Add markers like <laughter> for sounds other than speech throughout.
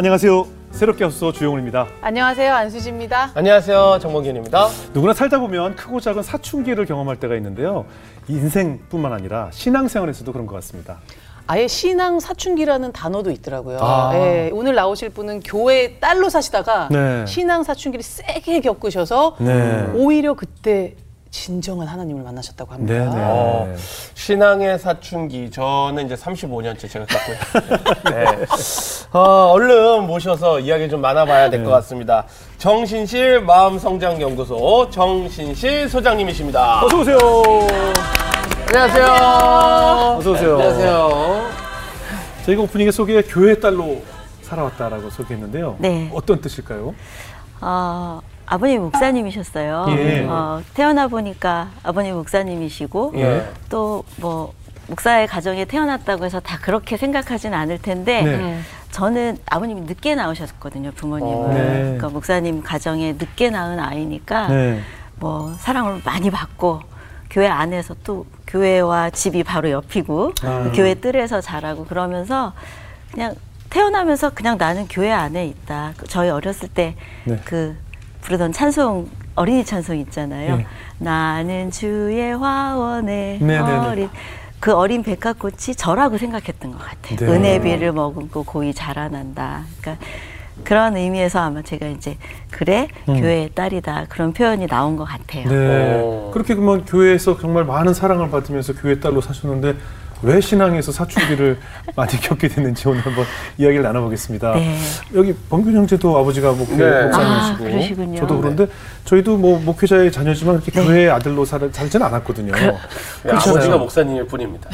안녕하세요. 새롭게 하소서 주영훈입니다. 안녕하세요. 안수지입니다. 안녕하세요. 정봉균입니다. 누구나 살다 보면 크고 작은 사춘기를 경험할 때가 있는데요. 인생뿐만 아니라 신앙생활에서도 그런 것 같습니다. 아예 신앙 사춘기라는 단어도 있더라고요. 아. 예, 오늘 나오실 분은 교회 딸로 사시다가 네. 신앙 사춘기를 세게 겪으셔서 네. 오히려 그때 진정한 하나님을 만나셨다고 합니다. 네네. 어, 신앙의 사춘기. 저는 이제 35년째 제가 갖고 있어요. 네. 어, 얼른 모셔서 이야기 좀 많아봐야 될 것 같습니다. 정신실 마음성장연구소 정신실 소장님이십니다. 어서 오세요. 안녕하세요. 어서 오세요. 안녕하세요. 저희가 오프닝에 소개 교회 딸로 살아왔다라고 소개했는데요. 네. 어떤 뜻일까요? 어, 아버님 목사님이셨어요. 예. 어, 태어나 보니까 아버님 목사님이시고 예. 또뭐 목사의 가정에 태어났다고 해서 다 그렇게 생각하진 않을 텐데 네. 음. 저는 아버님이 늦게 나오셨거든요 부모님은 어. 네. 그러니까 목사님 가정에 늦게 낳은 아이니까 네. 뭐 사랑을 많이 받고 교회 안에서 또 교회와 집이 바로 옆이고 아. 교회 뜰에서 자라고 그러면서 그냥 태어나면서 그냥 나는 교회 안에 있다. 그 저희 어렸을 때그 네. 부르던 찬송 어린이 찬송 있잖아요. 네. 나는 주의 화원에 네, 네, 네. 어린 그 어린 백합꽃이 저라고 생각했던 것 같아요. 네. 은혜비를 머금고 고이 자라난다. 그러니까 그런 의미에서 아마 제가 이제 그래 음. 교회의 딸이다 그런 표현이 나온 것 같아요. 네. 오. 그렇게 그러면 교회에서 정말 많은 사랑을 받으면서 교회 딸로 사셨는데 왜 신앙에서 사춘기를 <laughs> 많이 겪게 됐는지 오늘 한번 이야기를 나눠보겠습니다. 네. 여기 범균 형제도 아버지가 목회 네. 목사님이시고 아. 저도 그런데 저희도 뭐 목회자의 자녀지만 그렇게 교회 아들로 살, 살지는 않았거든요. 네, 그렇잖아요. 아버지가 목사님일 뿐입니다.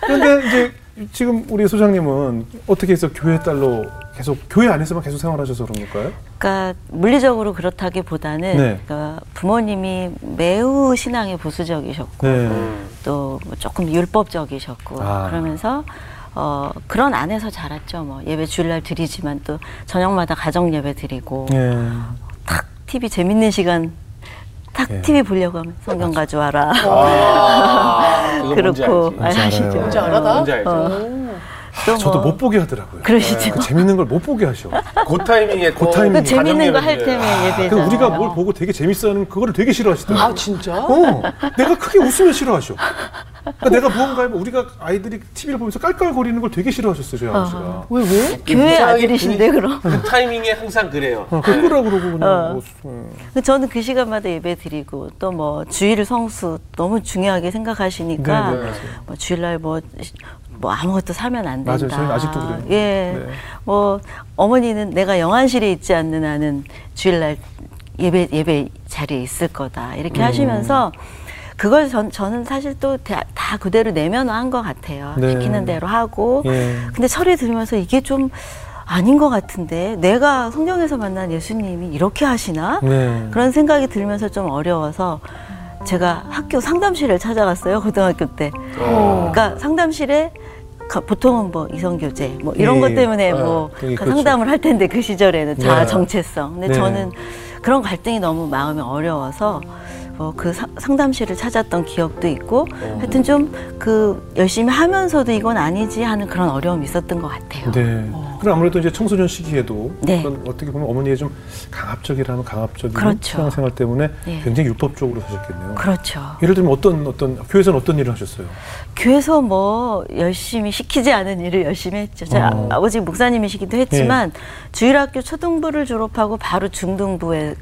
그런데 이제 지금 우리 소장님은 어떻게 해서 교회 딸로 계속 교회 안에서만 계속 생활하셔서 그런 걸까요? 그러니까 물리적으로 그렇다기보다는 네. 그러니까 부모님이 매우 신앙에 보수적이셨고 네. 음. 또뭐 조금 율법적이셨고 아. 그러면서 어 그런 안에서 자랐죠. 뭐 예배 주일날 드리지만 또 저녁마다 가정 예배 드리고 예. 탁 TV 재밌는 시간 탁 예. TV 보려고 하면 성경 가져와라. 아, <laughs> 그렇고. 아. 아시죠? 뭔지 알아, 나? 뭔지 알죠. 어. 아, 또 저도 뭐 못 보게 하더라고요. 그러시죠. 그 재밌는 걸 못 보게 하셔. 그 타이밍에 그 타이밍에 그 재밌는 거 가정 할 예배를. 때면 예배. 그 우리가 뭘 보고 되게 재밌어하는 그거를 되게 싫어하시더라고요. 아, 진짜? 어, 내가 크게 웃으면 싫어하셔. 그러니까 내가 무언가 하면 우리가 아이들이 TV를 보면서 깔깔거리는 걸 되게 싫어하셨어요, 저희 아버지가. 왜, 왜? 교회 이상하게 아들이신데 그럼. 그 타이밍에 항상 그래요. 어, 그거라 그러고 그냥 어. 뭐, 음. 저는 그 시간마다 예배 드리고 또 뭐 주일 성수 너무 중요하게 생각하시니까 네, 네. 뭐 주일날 뭐, 뭐 아무것도 사면 안 된다. 맞아요. 저희 아직도 그래요. 예. 네. 뭐 어머니는 내가 영안실에 있지 않는 한은 주일날 예배 예배 자리에 있을 거다. 음. 이렇게 하시면서 그걸 전, 저는 사실 또 다 그대로 내면화한 것 같아요. 네. 시키는 대로 하고. 예. 근데 철이 들면서 이게 좀 아닌 것 같은데 내가 성경에서 만난 예수님이 이렇게 하시나? 네. 그런 생각이 들면서 좀 어려워서 제가 학교 상담실을 찾아갔어요 고등학교 때. 그러니까 상담실에 가- 보통은 뭐 이성교제 뭐 이런 예, 것 예. 때문에 어, 뭐 그렇죠. 상담을 할 텐데 그 시절에는 자아 네. 정체성. 근데 네. 저는 그런 갈등이 너무 마음이 어려워서 어, 그 사- 상담실을 찾았던 기억도 있고 하여튼 좀 그 열심히 하면서도 이건 아니지 하는 그런 어려움이 있었던 것 같아요. 네. 그럼 아무래도 이제 청소년 시기에도 네. 어떻게 보면 어머니의 좀 강압적이라면 강압적인 그렇죠. 신앙생활 때문에 네. 굉장히 율법적으로 사셨겠네요. 그렇죠. 예를 들면 어떤 어떤 교회에서는 어떤 일을 하셨어요? 교회에서 뭐 열심히 시키지 않은 일을 열심히 했죠. 제 아- 어. 아버지 목사님이시기도 했지만 주일학교 초등부를 졸업하고 바로 중등부에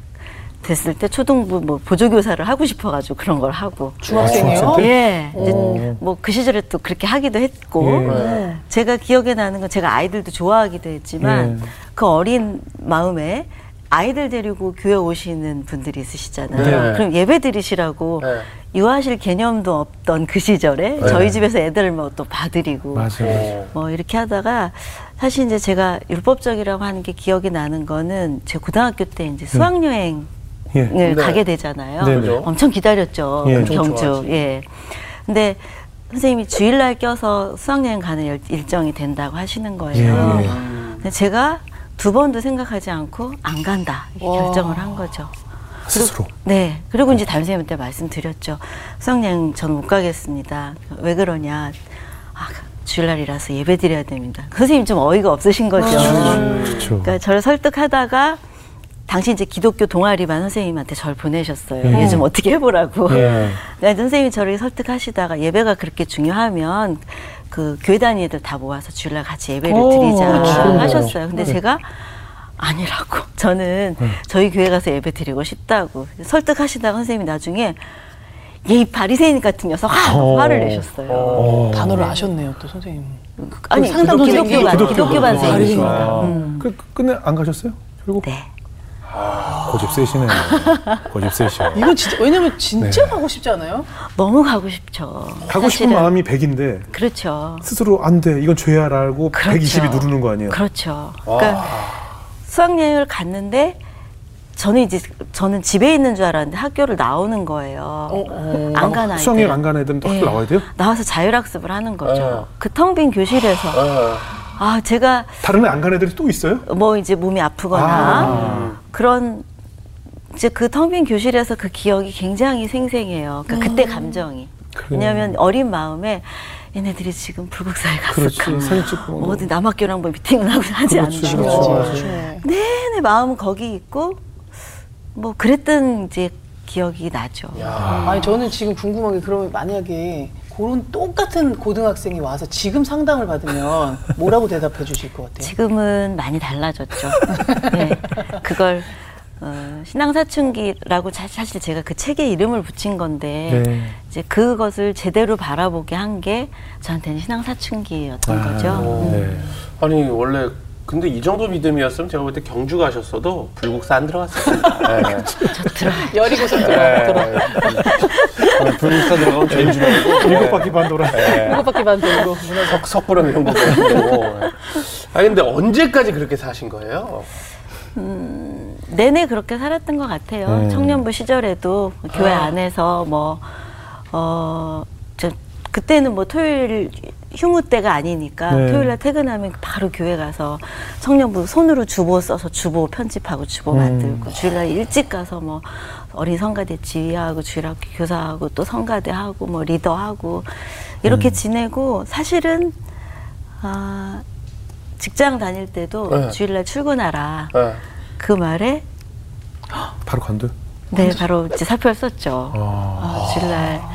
됐을 때 초등부 뭐 보조교사를 하고 싶어가지고 그런 걸 하고. 중학생이에요? 중학생 때? 예. 어. 뭐그 시절에 또 그렇게 하기도 했고. 예. 제가 기억에 나는 건 제가 아이들도 좋아하기도 했지만 예. 그 어린 마음에 아이들 데리고 교회 오시는 분들이 있으시잖아요. 네. 그럼 예배 드리시라고 네. 유아실 개념도 없던 그 시절에 네. 저희 집에서 애들 뭐또 봐드리고 맞아요. 어. 뭐 이렇게 하다가 사실 이제 제가 율법적이라고 하는 게 기억이 나는 거는 제 고등학교 때 이제 수학여행 예. 을 네. 가게 되잖아요. 네, 네. 엄청 기다렸죠. 예. 엄청 경주. 예. 근데 선생님이 주일날 껴서 수학여행 가는 일- 일정이 된다고 하시는 거예요. 예. 근데 제가 두 번도 생각하지 않고 안 간다. 결정을 한 거죠. 스스로. 네. 그리고 이제 담임 선생님한테 말씀드렸죠. 수학여행 저는 못 가겠습니다. 왜 그러냐. 아, 주일날이라서 예배 드려야 됩니다. 선생님 좀 어이가 없으신 거죠. 그렇죠. 그러니까 저를 설득하다가 당시 이제 기독교 동아리 반 선생님한테 저를 보내셨어요. 예. 요즘 어떻게 해보라고. 예. <laughs> 그러니까 선생님이 저를 설득하시다가 예배가 그렇게 중요하면 그 교회 다니는 애들 다 모아서 주일날 같이 예배를 오, 드리자 그렇죠. 하셨어요. 근데 제가 아니라고. <laughs> 저는 저희 교회 가서 예배 드리고 싶다고. 설득하시다가 선생님이 나중에 얘 이 바리새인 같은 녀석 하! 어. 화를 내셨어요. 단어를 아셨네요, 또 선생님. 아니 상담 기독교 반 기독교 반 반생이니까. 아, 음. 그 끝내 안 가셨어요? 결국 네. 고집 세시네요. <laughs> 고집 세셔. 이건 진짜 왜냐면 진짜 네. 가고 싶지 않아요? 너무 가고 싶죠. 가고 싶은 사실은. 마음이 100인데 그렇죠. 스스로 안 돼. 이건 죄야라고 그렇죠. 120이 누르는 거 아니에요? 그렇죠. 그러니까 수학여행을 갔는데 저는 이제 저는 집에 있는 줄 알았는데 학교를 나오는 거예요. 어, 안 가는 아이들. 수학여행 안 가는 애들은 또 학교 예. 나와야 돼요? 나와서 자율학습을 하는 거죠. 어. 그텅 빈 교실에서 어. 아 제가 다른 애안 가는 애들이 또 있어요? 뭐 이제 몸이 아프거나 아. 그런 이제 그 텅 빈 교실에서 그 기억이 굉장히 생생해요. 그러니까 그때 감정이. 그래요. 왜냐하면 어린 마음에 얘네들이 지금 불국사에 그렇지. 갔을까? 사진 찍고 뭐. 어디 남학교랑 뭐 미팅을 하고 하지 그렇지, 않나? 그렇지. 중요하지, 맞아요. 중요해. 내내 마음은 거기 있고 뭐 그랬던 이제 기억이 나죠. 아니 저는 지금 궁금한 게 그러면 만약에 그런 똑같은 고등학생이 와서 지금 상담을 받으면 뭐라고 대답해 주실 것 같아요? 지금은 많이 달라졌죠. 네, 그걸 어, 신앙사춘기라고 자- 사실 제가 그 책에 이름을 붙인 건데 네. 이제 그것을 제대로 바라보게 한 게 저한테는 신앙사춘기였던 거죠. 음. 네. 아니 원래 근데 이 정도 믿음이었으면 제가 볼 때 경주 가셨어도 불국사 안 들어갔어요. 네. 저 들어 열이 고서 들어. 네. 불국사 들어가면 죄인 줄 알고 일곱 바퀴 반 돌아. 일곱 바퀴 반 돌고. 석, 석불암 이런 거 보고. 아 근데 언제까지 그렇게 사신 거예요? 내내 그렇게 살았던 것 같아요. 음. 청년부 시절에도 교회 안에서 뭐, 어, 저, 그때는 뭐 토요일 휴무 때가 아니니까 네. 토요일 날 퇴근하면 바로 교회 가서 청년부 손으로 주보 써서 주보 편집하고 주보 음. 만들고 주일 날 일찍 가서 뭐 어린 성가대 지휘하고 주일학교 교사하고 또 성가대 하고 뭐 리더하고 이렇게 음. 지내고 사실은 아, 직장 다닐 때도 네. 주일날 출근하라. 네. 그 말에 바로 간대. 네 바로 이제 사표를 썼죠. 아. 아, 주일날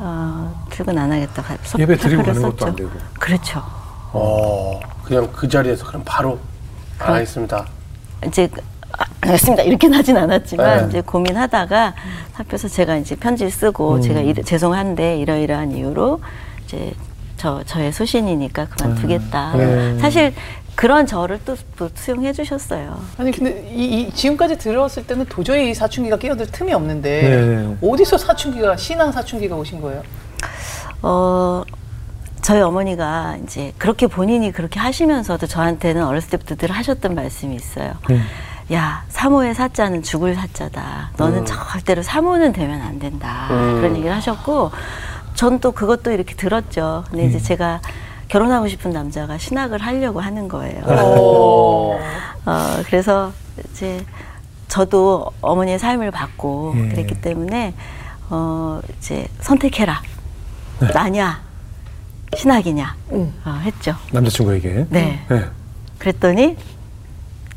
어, 출근 안 하겠다. 가- 사- 예배 드리고 가는 것도 안 썼죠. 되고. 그렇죠. 어 그냥 그 자리에서 그럼 바로 안 하겠습니다. 이제 아, 알겠습니다. 이렇게는 하진 않았지만 네. 이제 고민하다가 사표서 제가 이제 편지를 쓰고 음. 제가 이래- 죄송한데 이러이러한 이유로 이제 저 저의 소신이니까 그만두겠다. 네. 사실 그런 저를 또, 또 수용해 주셨어요. 아니 근데 이, 이 지금까지 들어왔을 때는 도저히 사춘기가 끼어들 틈이 없는데 네. 어디서 사춘기가 신앙 사춘기가 오신 거예요? 어, 저희 어머니가 이제 그렇게 본인이 그렇게 하시면서도 저한테는 어렸을 때부터 늘 하셨던 말씀이 있어요. 음. 야, 사모의 사자는 죽을 사자다. 너는 절대로 사모는 되면 안 된다. 음. 그런 얘기를 하셨고, 전 또 그것도 이렇게 들었죠. 근데 이제 제가 결혼하고 싶은 남자가 신학을 하려고 하는 거예요. 어. 어, 그래서 이제 저도 어머니의 삶을 받고 예. 그랬기 때문에 어, 이제 선택해라. 나냐, 신학이냐 어, 했죠. 남자친구에게. 네. 네. 그랬더니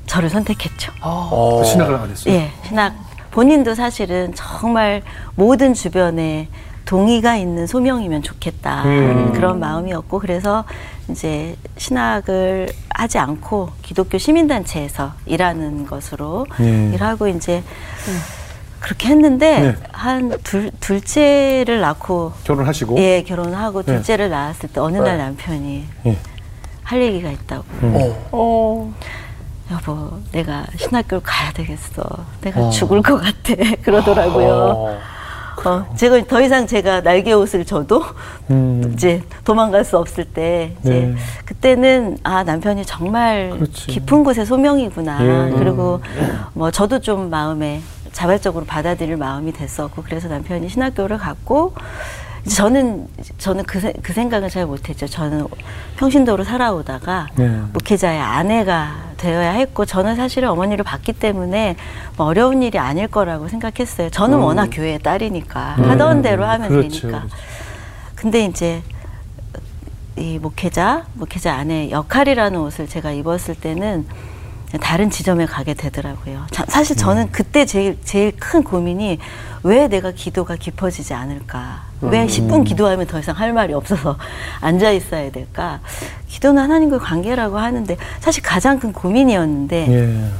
저를 선택했죠. 어. 신학을 안 했어요. 예, 신학 본인도 사실은 정말 모든 주변에 동의가 있는 소명이면 좋겠다 음. 그런 마음이었고 그래서 이제 신학을 하지 않고 기독교 시민단체에서 일하는 것으로 예. 일하고 이제 그렇게 했는데 네. 한 둘, 둘째를 낳고 결혼하시고. 예 결혼하고 네. 둘째를 낳았을 때 어느 날 네. 남편이 예. 할 얘기가 있다고 어. 어. 여보 내가 신학교를 가야 되겠어 내가 어. 죽을 것 같아 <laughs> 그러더라고요 어. 어, 제가 더 이상 제가 날개 옷을 줘도 음. 이제 도망갈 수 없을 때 이제 네. 그때는 아 남편이 정말 그렇지. 깊은 곳에 소명이구나 예. 그리고 뭐 저도 좀 마음에 자발적으로 받아들일 마음이 됐었고 그래서 남편이 신학교를 갔고 저는 저는 그, 세- 그 생각을 잘 못했죠 저는 평신도로 살아오다가 네. 목회자의 아내가 되어야 했고 저는 사실은 어머니를 봤기 때문에 뭐 어려운 일이 아닐 거라고 생각했어요. 저는 워낙 교회의 딸이니까 하던 대로 하면 음. 그렇죠, 되니까. 그렇죠. 근데 이제 이 목회자, 목회자 안에 역할이라는 옷을 제가 입었을 때는 다른 지점에 가게 되더라고요. 자- 사실 저는 그때 제일 제일 큰 고민이 왜 내가 기도가 깊어지지 않을까? 왜 10분 기도하면 더 이상 할 말이 없어서 <laughs> 앉아 있어야 될까? 기도는 하나님과 관계라고 하는데 사실 가장 큰 고민이었는데 예.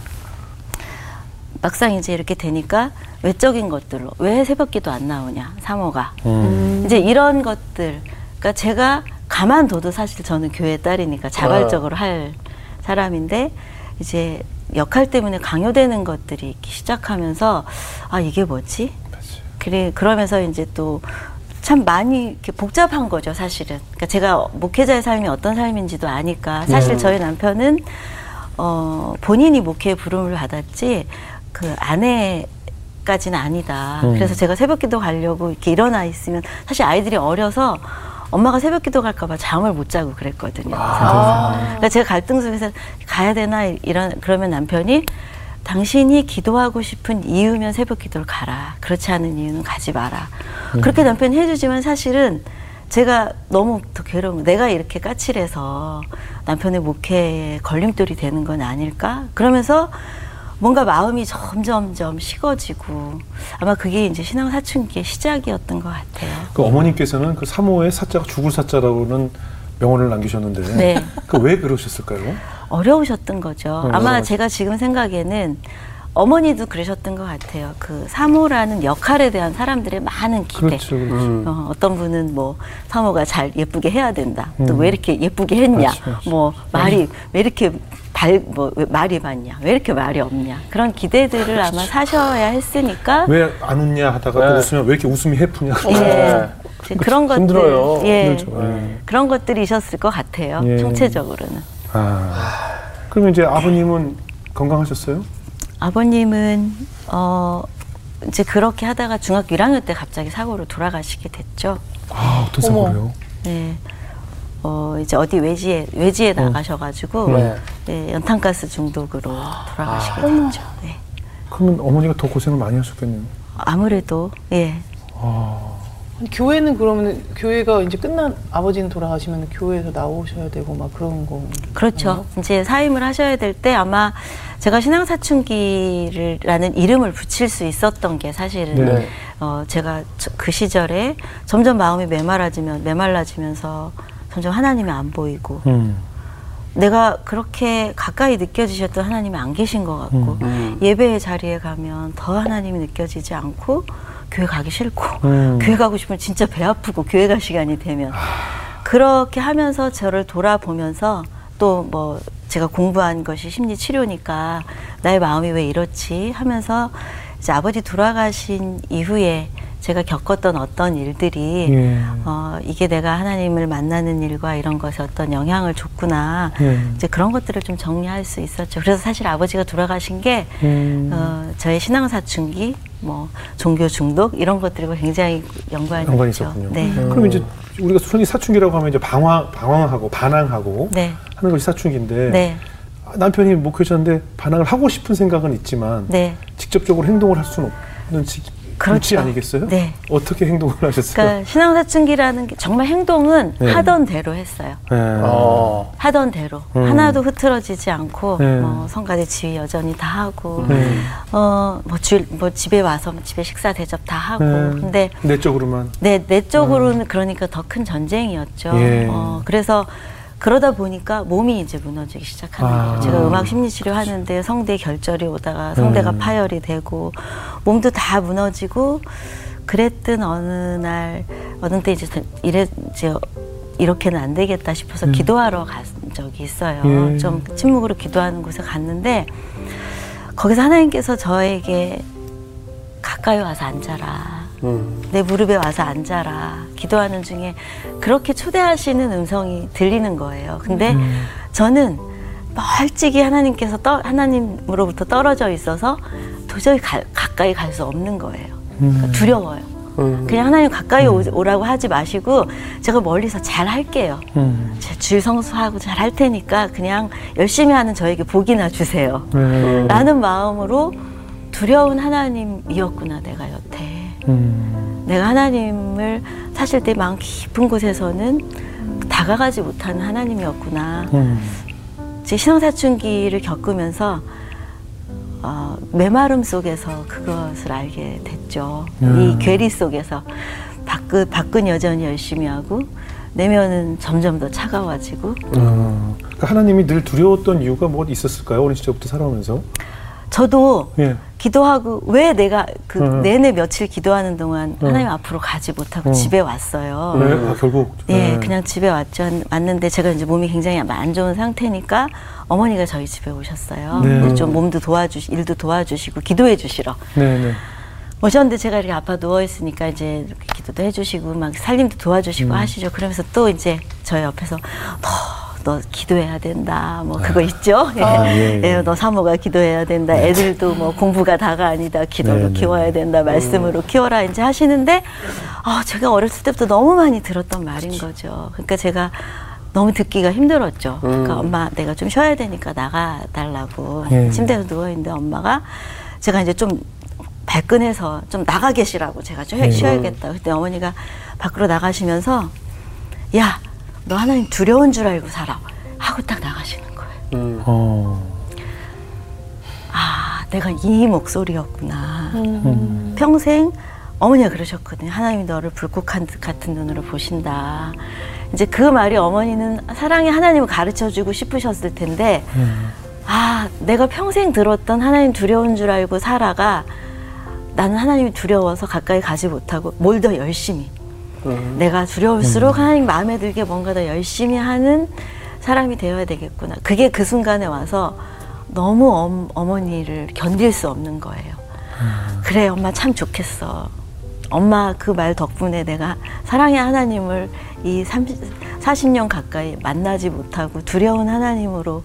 막상 이제 이렇게 되니까 외적인 것들로 왜 새벽기도 안 나오냐 사모가 음. 이제 이런 것들 그러니까 제가 가만둬도 사실 저는 교회 딸이니까 자발적으로 할 사람인데 이제 역할 때문에 강요되는 것들이 있기 시작하면서 아 이게 뭐지 그래 그러면서 이제 또 참 많이 이렇게 복잡한 거죠 사실은 그러니까 제가 목회자의 삶이 어떤 삶인지도 아니까 사실 저희 남편은 어 본인이 목회의 부름을 받았지 그 아내 까지는 아니다. 음. 그래서 제가 새벽기도 가려고 이렇게 일어나 있으면 사실 아이들이 어려서 엄마가 새벽 기도 갈까봐 잠을 못 자고 그랬거든요. 그러니까 제가 갈등 속에서 가야 되나 이런 그러면 남편이 당신이 기도하고 싶은 이유면 새벽 기도를 가라. 그렇지 않은 이유는 가지 마라. 그렇게 남편이 해주지만 사실은 제가 너무 더 괴로운 거 내가 이렇게 까칠해서 남편의 목회에 걸림돌이 되는 건 아닐까? 그러면서 뭔가 마음이 점점점 식어지고 아마 그게 이제 신앙 사춘기의 시작이었던 것 같아요. 그 어머님께서는 그 사모의 사자가 죽을 사자라고는 명언을 남기셨는데 네. 그왜 그러셨을까요? 어려우셨던 거죠. 음, 아마 맞아. 제가 지금 생각에는 어머니도 그러셨던 것 같아요. 그 사모라는 역할에 대한 사람들의 많은 기대. 그렇죠, 그렇죠. 음. 어, 어떤 분은 뭐 사모가 잘 예쁘게 해야 된다. 또 음. 왜 이렇게 예쁘게 했냐. 맞지, 맞지. 뭐 말이 왜 이렇게 발, 뭐 말이 많냐. 왜 이렇게 말이 없냐. 그런 기대들을 아마 사셔야 했으니까. 왜 안 웃냐 하다가 또 네. 웃으면 왜 이렇게 웃음이 해프냐. 예. 이제 그런 것들. 힘들어요. 예. 힘들죠. 예. 그런 것들이 있었을 것 같아요. 예. 총체적으로는. 아. 그러면 이제 아버님은 건강하셨어요? 아버님은 어 이제 그렇게 하다가 중학교 1학년 때 갑자기 사고로 돌아가시게 됐죠. 아, 어떤. 사고요? 네. 어 이제 어디 외지에 외지에 나가셔가지고 네. 네, 연탄가스 중독으로 돌아가시게 됐죠. 네. 그러면 어머니가 더 고생을 많이 하셨겠네요. 아무래도 예. 아. 아니, 교회는 그러면 교회가 이제 끝난 아버지는 돌아가시면 교회에서 나오셔야 되고 막 그런 거. 그렇죠. 이제 사임을 하셔야 될 때 아마 제가 신앙 사춘기를라는 이름을 붙일 수 있었던 게 사실은 네. 어 제가 저- 그 시절에 점점 마음이 메말라지면 메말라지면서 점점 하나님이 안 보이고 음. 내가 그렇게 가까이 느껴지셨던 하나님이 안 계신 것 같고 음. 예배의 자리에 가면 더 하나님이 느껴지지 않고 교회 가기 싫고 음. 교회 가고 싶으면 진짜 배 아프고 교회 갈 시간이 되면 그렇게 하면서 저를 돌아보면서 또 뭐 제가 공부한 것이 심리 치료니까 나의 마음이 왜 이렇지 하면서 이제 아버지 돌아가신 이후에 제가 겪었던 어떤 일들이 예. 어, 이게 내가 하나님을 만나는 일과 이런 것에 어떤 영향을 줬구나. 예. 이제 그런 것들을 좀 정리할 수 있었죠. 그래서 사실 아버지가 돌아가신 게 음. 어, 저의 신앙 사춘기, 뭐 종교 중독 이런 것들과 굉장히 연관이, 연관이 있죠. 네. 그럼 이제 우리가 흔히 사춘기라고 하면 이제 방황, 방황하고 반항하고 네. 하는 것이 사춘기인데 네. 남편이 목회자인데 반항을 하고 싶은 생각은 있지만 네. 직접적으로 행동을 할 수는 없는 지, 그렇죠. 치 아니겠어요? 네. 어떻게 행동을 하셨어요? 그러니까 신앙 사춘기라는 게 정말 행동은 네. 하던 대로 했어요. 네. 어. 하던 대로 음. 하나도 흐트러지지 않고 네. 뭐 성가대 지휘 여전히 다 하고 네. 어뭐 뭐 집에 와서 뭐 집에 식사 대접 다 하고 네. 근데 내적으로만 내 내적으로는 그러니까 더 큰 전쟁이었죠. 예. 어, 그래서 그러다 보니까 몸이 이제 무너지기 시작하는 아. 거예요. 제가 음악 심리 치료 하는데 성대 결절이 오다가 성대가 음. 파열이 되고 몸도 다 무너지고 그랬던 어느 날 어느 때 이제 이래 이제 이렇게는 안 되겠다 싶어서 음. 기도하러 간 적이 있어요. 예. 좀 침묵으로 기도하는 곳에 갔는데 거기서 하나님께서 저에게 가까이 와서 앉아라. 음. 내 무릎에 와서 앉아라. 기도하는 중에 그렇게 초대하시는 음성이 들리는 거예요. 근데 음. 저는 멀찍이 하나님께서 떠, 하나님으로부터 떨어져 있어서 도저히 가, 가까이 갈 수 없는 거예요. 그러니까 음. 두려워요. 음. 그냥 하나님 가까이 오, 오라고 하지 마시고 제가 멀리서 잘 할게요. 음. 제줄 성수하고 잘 할 테니까 그냥 열심히 하는 저에게 복이나 주세요. 네. 라는 마음으로 두려운 하나님이었구나 내가 여태. 음. 내가 하나님을 사실 내 마음 깊은 곳에서는 다가가지 못하는 하나님이었구나. 음. 제 신앙사춘기를 겪으면서 어, 메마름 속에서 그것을 알게 됐죠. 음. 이 괴리 속에서 밖은, 밖은 여전히 열심히 하고 내면은 점점 더 차가워지고 어, 그러니까 하나님이 늘 두려웠던 이유가 뭐 있었을까요? 어린 시절부터 살아오면서. 저도 예. 기도하고 왜 내가 그 음. 내내 며칠 기도하는 동안 음. 하나님 앞으로 가지 못하고 음. 집에 왔어요. 네, 아, 결국. 예, 네. 그냥 집에 왔죠. 왔는데 제가 이제 몸이 굉장히 안 좋은 상태니까 어머니가 저희 집에 오셨어요. 네. 좀 몸도 도와주시, 일도 도와주시고 기도해 주시러 네, 네. 오셨는데 제가 이렇게 아파 누워 있으니까 이제 기도도 해주시고 막 살림도 도와주시고 음. 하시죠. 그러면서 또 이제 저희 옆에서 너, 너 기도해야 된다. 뭐 그거 있죠. 예. 아, 예, 예. 예, 너 사모가 기도해야 된다. 애들도 뭐 공부가 다가 아니다. 기도로 네, 네. 키워야 된다. 말씀으로 키워라 이제 하시는데 아 제가 어렸을 때부터 너무 많이 들었던 말인 거죠. 그러니까 제가 너무 듣기가 힘들었죠. 그러니까 엄마 내가 좀 쉬어야 되니까 나가 달라고 예. 침대에서 누워 있는데 엄마가 제가 이제 좀 발끈해서 좀 나가 계시라고 제가 좀 네. 쉬어야겠다. 그때 어머니가 밖으로 나가시면서 야, 너 하나님 두려운 줄 알고 살아. 하고 딱 나가시는 거예요. 음. 어. 아, 내가 이 목소리였구나. 음. 평생 어머니가 그러셨거든요. 하나님이 너를 불꽃 같은 눈으로 보신다. 이제 그 말이 어머니는 사랑의 하나님을 가르쳐 주고 싶으셨을 텐데, 음. 아, 내가 평생 들었던 하나님 두려운 줄 알고 살아가 나는 하나님이 두려워서 가까이 가지 못하고 뭘 더 열심히 음. 내가 두려울수록 하나님 마음에 들게 뭔가 더 열심히 하는 사람이 되어야 되겠구나. 그게 그 순간에 와서 너무 엄, 어머니를 견딜 수 없는 거예요. 그래, 엄마 참 좋겠어. 엄마 그 말 덕분에 내가 사랑의 하나님을 이 30, 40년 가까이 만나지 못하고 두려운 하나님으로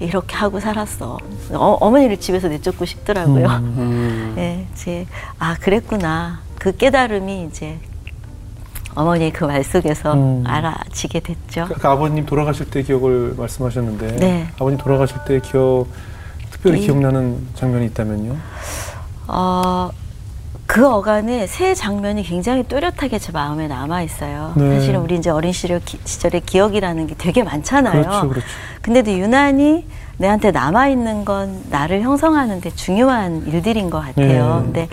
이렇게 하고 살았어. 어, 어머니를 집에서 내쫓고 싶더라고요. 음. <laughs> 예, 이제 아 그랬구나. 그 깨달음이 이제 어머니의 그 말 속에서 음. 알아지게 됐죠. 그 아버님 돌아가실 때 기억을 말씀하셨는데 네. 아버님 돌아가실 때 기억 특별히 이- 기억나는 장면이 있다면요? 어, 그 어간에 새 장면이 굉장히 뚜렷하게 제 마음에 남아 있어요. 네. 사실은 우리 이제 어린 시절 기, 시절의 기억이라는 게 되게 많잖아요. 그렇죠, 그렇죠. 근데도 유난히 내한테 남아 있는 건 나를 형성하는데 중요한 일들인 것 같아요. 네. 근데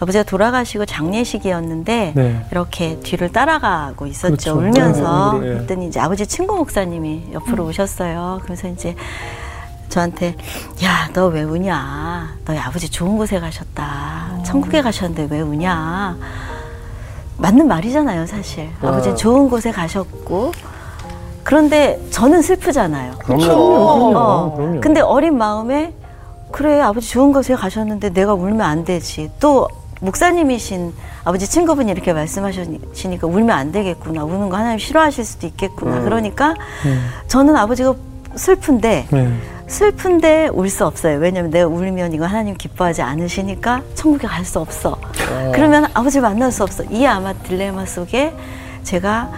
아버지가 돌아가시고 장례식이었는데 네. 이렇게 뒤를 따라가고 있었죠. 그렇죠. 울면서 네, 네, 네. 그랬더니 이제 아버지 친구 목사님이 옆으로 오셨어요. 그래서 이제 저한테 야 너 왜 우냐? 너희 아버지 좋은 곳에 가셨다. 천국에 가셨는데 왜 우냐? 맞는 말이잖아요, 사실. 아버지 좋은 곳에 가셨고 그런데 저는 슬프잖아요. 그럼요. 그럼요, 어, 그럼요. 근데 어린 마음에 그래 아버지 좋은 곳에 가셨는데 내가 울면 안 되지. 또 목사님이신 아버지 친구분이 이렇게 말씀하시니까 울면 안 되겠구나. 우는 거 하나님 싫어하실 수도 있겠구나. 음. 그러니까 음. 저는 아버지가 슬픈데 네. 슬픈데 울 수 없어요. 왜냐면 내가 울면 이거 하나님 기뻐하지 않으시니까 천국에 갈 수 없어. 그러면 아버지 만날 수 없어. 이 아마 딜레마 속에 제가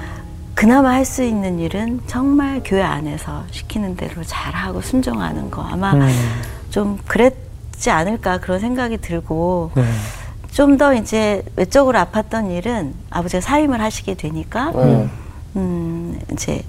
그나마 할 수 있는 일은 정말 교회 안에서 시키는 대로 잘하고 순종하는 거. 아마 음. 좀 그랬지 않을까 그런 생각이 들고 네. 좀 더 이제 외적으로 아팠던 일은 아버지가 사임을 하시게 되니까 네. 음 이제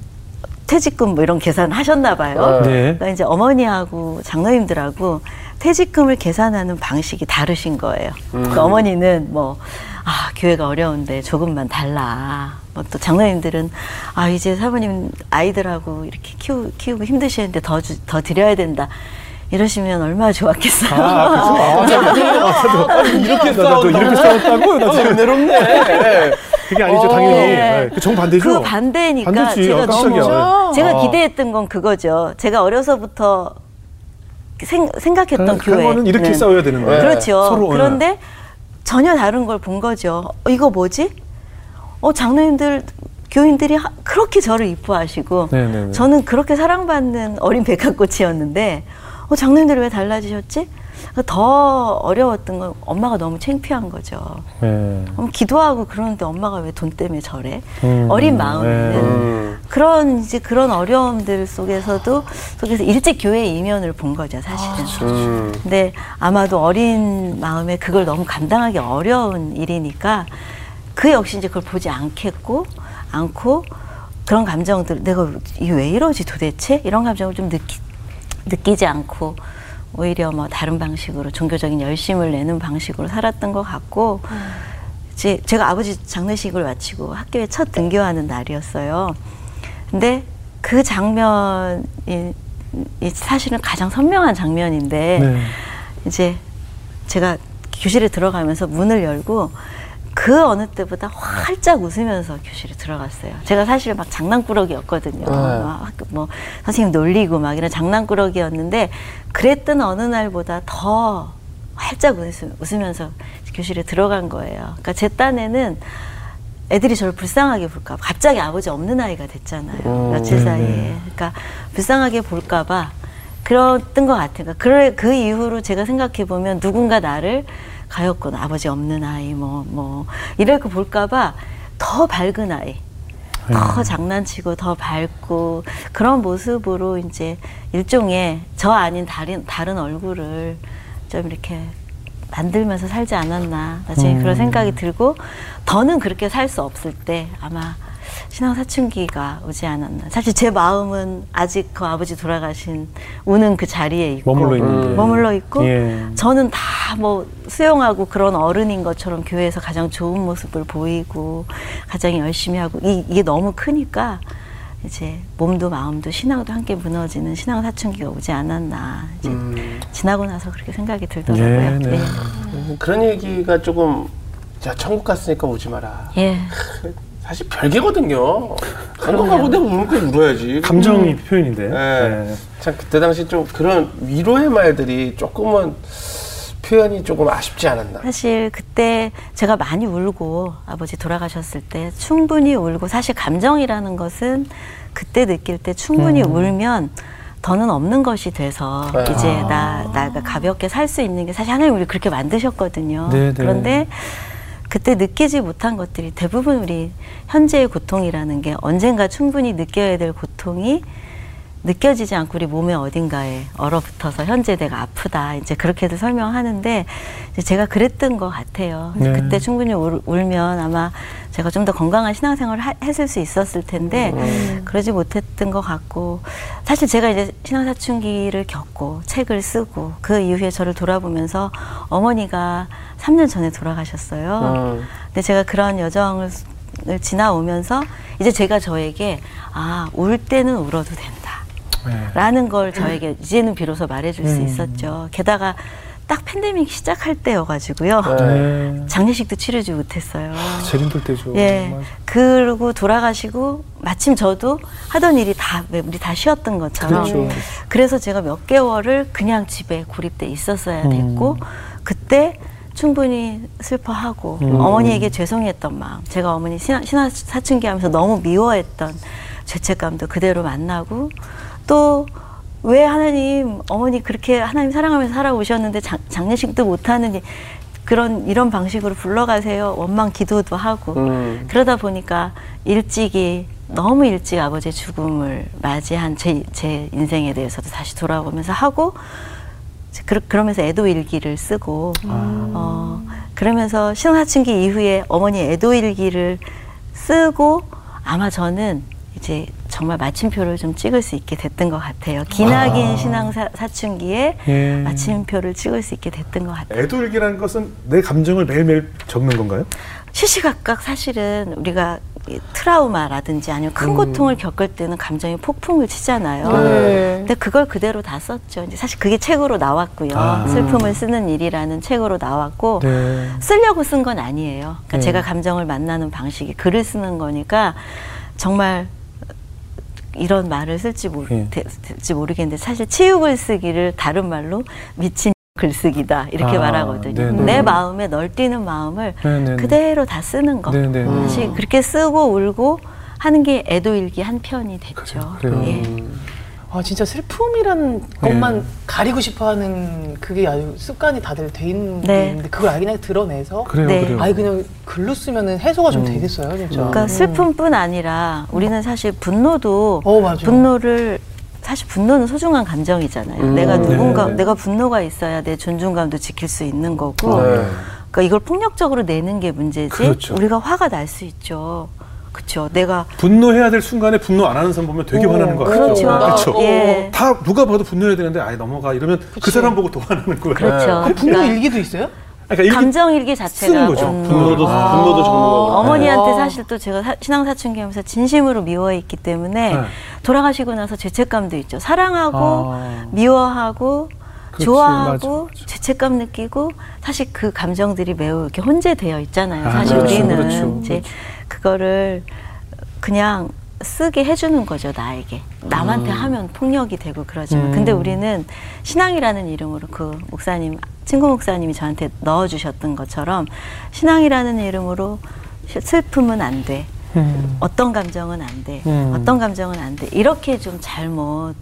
퇴직금 뭐 이런 계산 하셨나 봐요. 네. 네. 그러니까 이제 어머니하고 장로님들하고 퇴직금을 계산하는 방식이 다르신 거예요. 그러니까 어머니는 뭐, 아, 교회가 어려운데 조금만 달라. 뭐또 장로님들은 아, 이제 사모님 아이들하고 이렇게 키우, 키우고 힘드시는데 더, 주, 더 드려야 된다. 이러시면 얼마나 좋았겠어요. 아, 이렇게 나, 나도 싸운다. 이렇게 싸웠다고? 나 아, 지금 은혜롭네. 그게 아니죠, 어. 당연히. 네. 네. 그 정반대죠. 그 반대니까 반대지. 제가 아. 너무 제가 아. 기대했던 건 그거죠. 제가 어려서부터 생, 생각했던 한- 교회. 한 번은 이렇게 싸워야 되는데. 네. 그렇죠. 서로, 그런데 전혀 다른 걸 본 거죠. 어, 이거 뭐지? 어, 장로님들, 교인들이 하- 그렇게 저를 이뻐하시고 네, 네, 네. 저는 그렇게 사랑받는 어린 백합꽃이었는데 어, 장로님들이 왜 달라지셨지? 더 어려웠던 건 엄마가 너무 창피한 거죠. 네. 음, 기도하고 그러는데 엄마가 왜 돈 때문에 저래? 음, 어린 마음에는 네. 음. 그런 이제 그런 어려움들 속에서도 속에서 일찍 교회 이면을 본 거죠, 사실은. 음. 근데 아마도 어린 마음에 그걸 너무 감당하기 어려운 일이니까 그 역시 이제 그걸 보지 않겠고 않고 그런 감정들 내가 이게 왜 이러지 도대체 이런 감정을 좀 느끼 느끼지 않고 오히려 뭐 다른 방식으로 종교적인 열심을 내는 방식으로 살았던 것 같고 제, 제가 아버지 장례식을 마치고 학교에 첫 등교하는 날이었어요. 근데 그 장면이 이 사실은 가장 선명한 장면인데 네. 이제 제가 교실에 들어가면서 문을 열고 그 어느 때보다 활짝 웃으면서 교실에 들어갔어요. 제가 사실 막 장난꾸러기였거든요. 막 학교 뭐 선생님 놀리고 막 이런 장난꾸러기였는데 그랬던 어느 날보다 더 활짝 웃으- 웃으면서 교실에 들어간 거예요. 그러니까 제 딴에는 애들이 저를 불쌍하게 볼까 봐 갑자기 아버지 없는 아이가 됐잖아요. 며칠 네, 사이에. 네. 그러니까 불쌍하게 볼까 봐 그랬던 것 같아요. 그러니까 그, 그 이후로 제가 생각해 보면 누군가 나를 가엾군 아버지 없는 아이 뭐뭐 이렇게 볼까 봐 더 밝은 아이. 더 장난치고 더 밝고 그런 모습으로 이제 일종의 저 아닌 다른 다른 얼굴을 좀 이렇게 만들면서 살지 않았나 나중에 그런 생각이 들고 더는 그렇게 살 수 없을 때 아마 신앙 사춘기가 오지 않았나 사실 제 마음은 아직 그 아버지 돌아가신 우는 그 자리에 있고 머물러 있는데. 머물러 있고 예. 저는 다 뭐 수용하고 그런 어른인 것처럼 교회에서 가장 좋은 모습을 보이고 가장 열심히 하고 이, 이게 너무 크니까 이제 몸도 마음도 신앙도 함께 무너지는 신앙 사춘기가 오지 않았나 이제 지나고 나서 그렇게 생각이 들더라고요. 네, 네. 음, 그런 얘기가 조금 자 천국 갔으니까 오지 마라. 예. 사실 별개거든요. 한국 가고 내가 거 울어야지. 감정이 표현인데. 네. 네. 참 그때 당시 좀 그런 위로의 말들이 조금은 표현이 조금 아쉽지 않았나. 사실 그때 제가 많이 울고 아버지 돌아가셨을 때 충분히 울고 사실 감정이라는 것은 그때 느낄 때 충분히 울면 더는 없는 것이 돼서 네. 이제 나 나가 가볍게 살 수 있는 게 사실 하나님 우리 그렇게 만드셨거든요. 네, 네. 그런데 그때 느끼지 못한 것들이 대부분 우리 현재의 고통이라는 게 언젠가 충분히 느껴야 될 고통이 느껴지지 않고 우리 몸의 어딘가에 얼어붙어서 현재 내가 아프다 이제 그렇게도 설명하는데 제가 그랬던 것 같아요. 네. 그때 충분히 울, 울면 아마 제가 좀 더 건강한 신앙생활을 하- 했을 수 있었을 텐데 그러지 못했던 것 같고 사실 제가 이제 신앙 사춘기를 겪고 책을 쓰고 그 이후에 저를 돌아보면서 어머니가 3년 전에 돌아가셨어요. 음. 근데 제가 그런 여정을 을 지나오면서 이제 제가 저에게 아 울 때는 울어도 된다. 네. 라는 걸 저에게 이제는 비로소 말해줄 수 음. 있었죠. 게다가 딱 팬데믹 시작할 때여가지고 네. 장례식도 치르지 못했어요. 제일 힘들 때죠. 예. 맞아. 그러고 돌아가시고 마침 저도 하던 일이 다왜 우리 다 쉬었던 것처럼 그렇죠. 그래서 제가 몇 개월을 그냥 집에 고립돼 있었어야 됐고 그때 충분히 슬퍼하고 음. 어머니에게 죄송했던 마음 제가 어머니 신화, 신화 사춘기 하면서 너무 미워했던 죄책감도 그대로 만나고 또 왜 하나님 어머니 그렇게 하나님 사랑하면서 살아오셨는데 장, 장례식도 못하는 이- 그런 이런 방식으로 불러가세요? 원망 기도도 하고. 음. 그러다 보니까 일찍이 너무 일찍 아버지의 죽음을 맞이한 제, 제 인생에 대해서도 다시 돌아보면서 하고 그러, 그러면서 애도 일기를 쓰고 어, 그러면서 신혼사춘기 이후에 어머니 애도 일기를 쓰고 아마 저는 이제 정말 마침표를 좀 찍을 수 있게 됐던 것 같아요. 기나긴 신앙 사, 사춘기에 예. 마침표를 찍을 수 있게 됐던 것 같아요. 애도일기라는 것은 내 감정을 매일매일 적는 건가요? 시시각각 사실은 우리가 이 트라우마라든지 아니면 큰 고통을 겪을 때는 감정이 폭풍을 치잖아요. 네. 근데 그걸 그대로 다 썼죠. 이제 사실 그게 책으로 나왔고요. 아. 슬픔을 쓰는 일이라는 책으로 나왔고 네. 쓰려고 쓴 건 아니에요. 그러니까 네. 제가 감정을 만나는 방식이 글을 쓰는 거니까 정말 이런 말을 쓸지, 모르, 예. 지 모르겠는데 사실 치유글 쓰기를 다른 말로 미친 글쓰기다 이렇게 아, 말하거든요. 네네. 내 마음에 널뛰는 마음을 네네네. 그대로 다 쓰는 거. 네네. 사실 그렇게 쓰고 울고 하는 게 애도일기 한 편이 됐죠. 그래요. 예. 아 진짜 슬픔이라는 네. 것만 가리고 싶어하는 그게 아주 습관이 다들 돼 있는 게 네. 있는데 그걸 그냥 드러내서 그래요, 네. 그래요. 아예 그냥 글로 쓰면은 해소가 좀 음. 되겠어요 진짜. 그러니까 슬픔뿐 아니라 우리는 사실 분노도 어 맞아. 분노를 사실 분노는 소중한 감정이잖아요. 음. 내가 누군가 네. 내가 분노가 있어야 내 존중감도 지킬 수 있는 거고. 네. 그러니까 이걸 폭력적으로 내는 게 문제지. 그렇죠. 우리가 화가 날 수 있죠. 그쵸. 내가 분노해야 될 순간에 분노 안 하는 사람 보면 되게 화나는 거 같아요. 그렇죠. 그렇죠. 예. 다 누가 봐도 분노해야 되는데 아예 넘어가 이러면 그 사람 보고 더 화나는 거예요. 그렇죠. 그 분노 그러니까 일기도 있어요? 그러니까 일기 감정 일기 자체가 쓰는 거죠. 음, 분노도 분노도 적는 어머니한테 어. 사실 또 제가 사- 신앙 사춘기 하면서 진심으로 미워했기 때문에 네. 돌아가시고 나서 죄책감도 있죠. 사랑하고 아. 미워하고 그렇지, 좋아하고 맞아, 맞아. 죄책감 느끼고 사실 그 감정들이 매우 이렇게 혼재되어 있잖아요. 아, 사실 그렇죠, 우리는 그렇죠, 이제 그 거를 그냥 쓰게 해주는 거죠 나에게 남한테 하면 폭력이 되고 그러지만 음. 근데 우리는 신앙이라는 이름으로 그 목사님 친구 목사님이 저한테 넣어주셨던 것처럼 신앙이라는 이름으로 슬픔은 안 돼. 음. 어떤 감정은 안 돼. 음. 어떤 감정은 안 돼. 이렇게 좀 잘못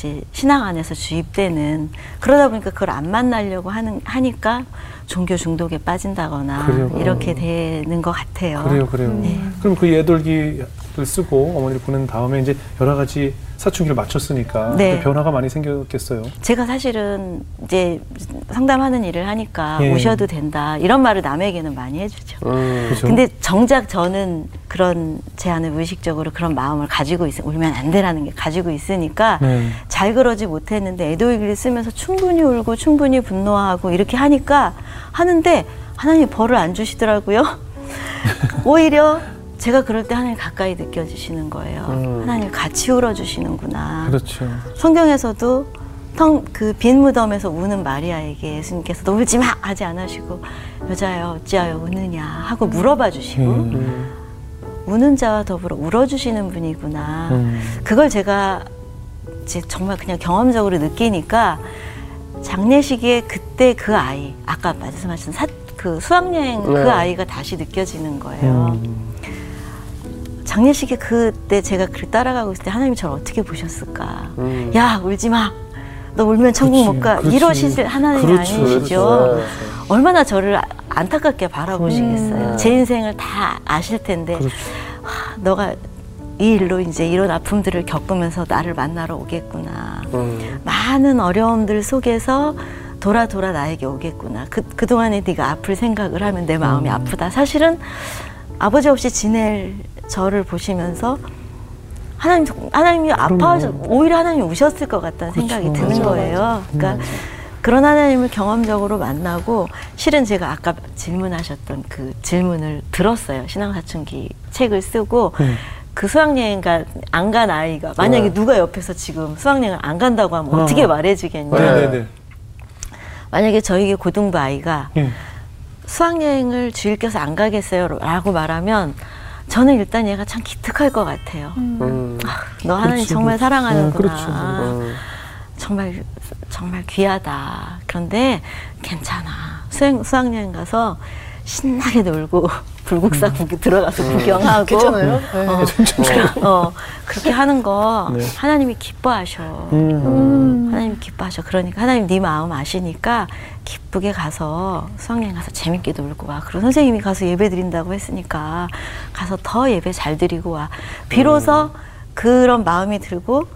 이제 신앙 안에서 주입되는 그러다 보니까 그걸 안 만나려고 하는 하니까 종교 중독에 빠진다거나 그래요. 이렇게 되는 것 같아요. 그래요, 그래요. 네. 그럼 그 예돌기를 쓰고 어머니를 보낸 다음에 이제 여러 가지 사춘기를 마쳤으니까 네. 또 변화가 많이 생겼겠어요. 제가 사실은 이제 상담하는 일을 하니까 예. 오셔도 된다 이런 말을 남에게는 많이 해주죠. 음. 그죠? 근데 정작 저는 그런 제 안에 무의식적으로 그런 마음을 가지고 있, 울면 안 되라는 게 가지고 있으니까 네. 잘 그러지 못했는데 애도일기를 쓰면서 충분히 울고 충분히 분노하고 이렇게 하니까 하는데 하나님이 벌을 안 주시더라고요. <laughs> 오히려 제가 그럴 때 하나님 가까이 느껴지시는 거예요. 음. 하나님 같이 울어주시는구나. 그렇죠. 성경에서도 텅그 빈 무덤에서 우는 마리아에게 예수님께서 너 울지 마 하지 않으시고 여자여 어찌하여 우느냐 하고 물어봐 주시고 음. 우는 자와 더불어 울어주시는 분이구나. 음. 그걸 제가 이제 정말 그냥 경험적으로 느끼니까 장례식에 그때 그 아이 아까 말씀하신 사, 그 수학여행 네. 그 아이가 다시 느껴지는 거예요. 음. 장례식에 그때 제가 그 따라가고 있을 때 하나님이 저를 어떻게 보셨을까? 음. 야 울지 마. 너 울면 천국 못 가. 그렇지. 이러실 하나님이 그렇죠, 아니시죠. 그렇죠. 얼마나 저를 아- 안타깝게 바라보시겠어요. 음. 제 인생을 다 아실 텐데 그렇죠. 하, 너가 이 일로 이제 이런 아픔들을 겪으면서 나를 만나러 오겠구나. 음. 많은 어려움들 속에서 돌아 돌아 나에게 오겠구나. 그 그동안에 네가 아플 생각을 하면 내 마음이 음. 아프다. 사실은 아버지 없이 지낼 저를 보시면서 하나님 하나님이 아파하셔 오히려 하나님이 우셨을 것 같다는 생각이 그렇죠. 드는 맞아, 거예요. 그러니까 그런 하나님을 경험적으로 만나고 실은 제가 아까 질문하셨던 그 질문을 들었어요. 신앙 사춘기 책을 쓰고 네. 그 수학여행가 안간 아이가 만약에 네. 누가 옆에서 지금 수학여행을 안 간다고 하면 어. 어떻게 말해주겠냐. 네. 네네네. 만약에 저에게 고등부 아이가 예. 수학여행을 주일께서 안 가겠어요? 라고 말하면 저는 일단 얘가 참 기특할 것 같아요. 음. 너 하나님 그렇지, 정말 그렇지. 사랑하는구나. 어, 그렇죠. 음. 정말 정말 귀하다. 그런데 괜찮아. 수행, 수학여행 가서 신나게 놀고 <laughs> 불국사 구 들어가서 구경하고 괜찮아요? 네. 어, 어, 그렇게 하는 거 네. 하나님이 기뻐하셔. 음. 하나님 기뻐하셔. 그러니까 하나님 네 마음 아시니까 기쁘게 가서 수학여행 가서 재밌게 놀고 와. 그리고 선생님이 가서 예배 드린다고 했으니까 가서 더 예배 잘 드리고 와. 비로소 그런 마음이 들고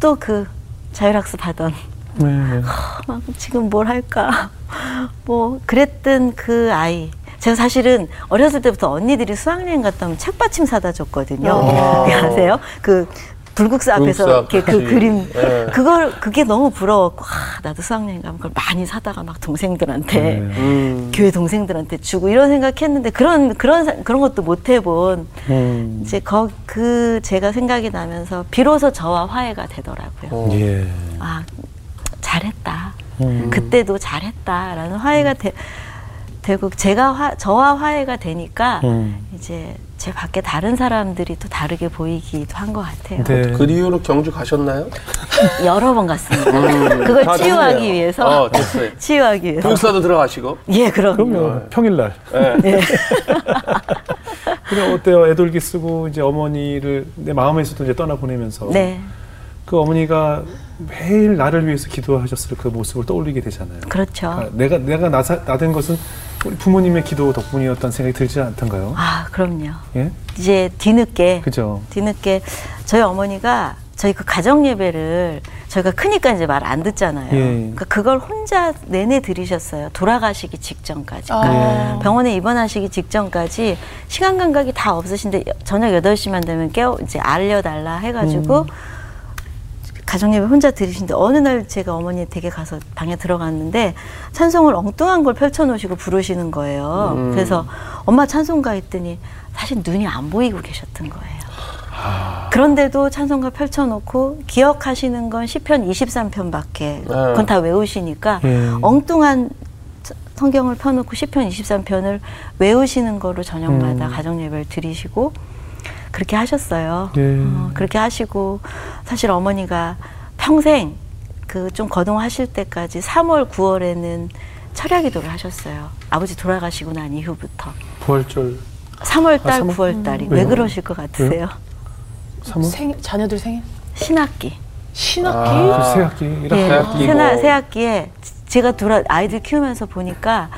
또 그 자율학습 하던 네, 네. 막 지금 뭘 할까 <laughs> 뭐 그랬던 그 아이 제가 사실은 어렸을 때부터 언니들이 수학여행 갔다 오면 책받침 사다 줬거든요. 아. 아세요? 그 불국사 앞에서 불국사 이렇게 그 같이. 그림 예. 그걸 그게 너무 부러웠고 아, 나도 수학여행 가면 그걸 많이 사다가 막 동생들한테 네. 음. 교회 동생들한테 주고 이런 생각했는데 그런 그런 사- 그런 것도 못 해본 음. 이제 거, 그 제가 생각이 나면서 비로소 저와 화해가 되더라고요. 어. 예. 아 잘했다. 음. 그때도 잘했다라는 화해가 되, 되고 제가 화, 저와 화해가 되니까 음. 이제 제 밖에 다른 사람들이 또 다르게 보이기도 한 것 같아요. 네. 그 이후로 경주 가셨나요? <laughs> 여러 번 갔습니다. 그걸 다 치유하기 됐네요. 위해서 어, 됐어요. <laughs> 치유하기 위해서 불국사도 들어가시고. 예 그럼 그럼요. 평일날. <laughs> 예. 그냥 어때요? 애돌기 쓰고 이제 어머니를 내 마음에서도 이제 떠나 보내면서 네 그 어머니가 매일 나를 위해서 기도하셨을 그 모습을 떠올리게 되잖아요. 그렇죠. 그러니까 내가 내가 나사, 나된 것은 우리 부모님의 기도 덕분이었다는 생각이 들지 않던가요? 아 그럼요. 예, 이제 뒤늦게 그죠. 뒤늦게 저희 어머니가 저희 그 가정 예배를 저희가 크니까 이제 말 안 듣잖아요. 예. 그러니까 그걸 혼자 내내 들이셨어요. 돌아가시기 직전까지. 아. 그러니까 병원에 입원하시기 직전까지 시간 감각이 다 없으신데 저녁 8시만 되면 깨워 이제 알려달라 해가지고 가정예배 혼자 들으시는데 어느 날 제가 어머니 댁에 가서 방에 들어갔는데 찬송을 엉뚱한 걸 펼쳐놓으시고 부르시는 거예요. 그래서 엄마 찬송가 했더니 사실 눈이 안 보이고 계셨던 거예요. 그런데도 찬송가 펼쳐놓고 기억하시는 건 시편 23편밖에 그건 다 외우시니까 예. 엉뚱한 성경을 펴놓고 시편 23편을 외우시는 거로 저녁마다 음. 가정 예배를 드리시고 그렇게 하셨어요. 예. 어, 그렇게 하시고 사실 어머니가 평생 그 좀 거동하실 때까지 3월, 9월에는 철야기도를 하셨어요. 아버지 돌아가시고 난 이후부터 부활절 3월 달, 아, 3월? 9월 달이 음. 왜 왜요? 그러실 것 같으세요? 왜요? 3월 생일, 자녀들 생일? 신학기. 신학기? 아. 새학기 1학기 예, 새학기고. 새나, 새학기에 제가 돌아 아이들 키우면서 보니까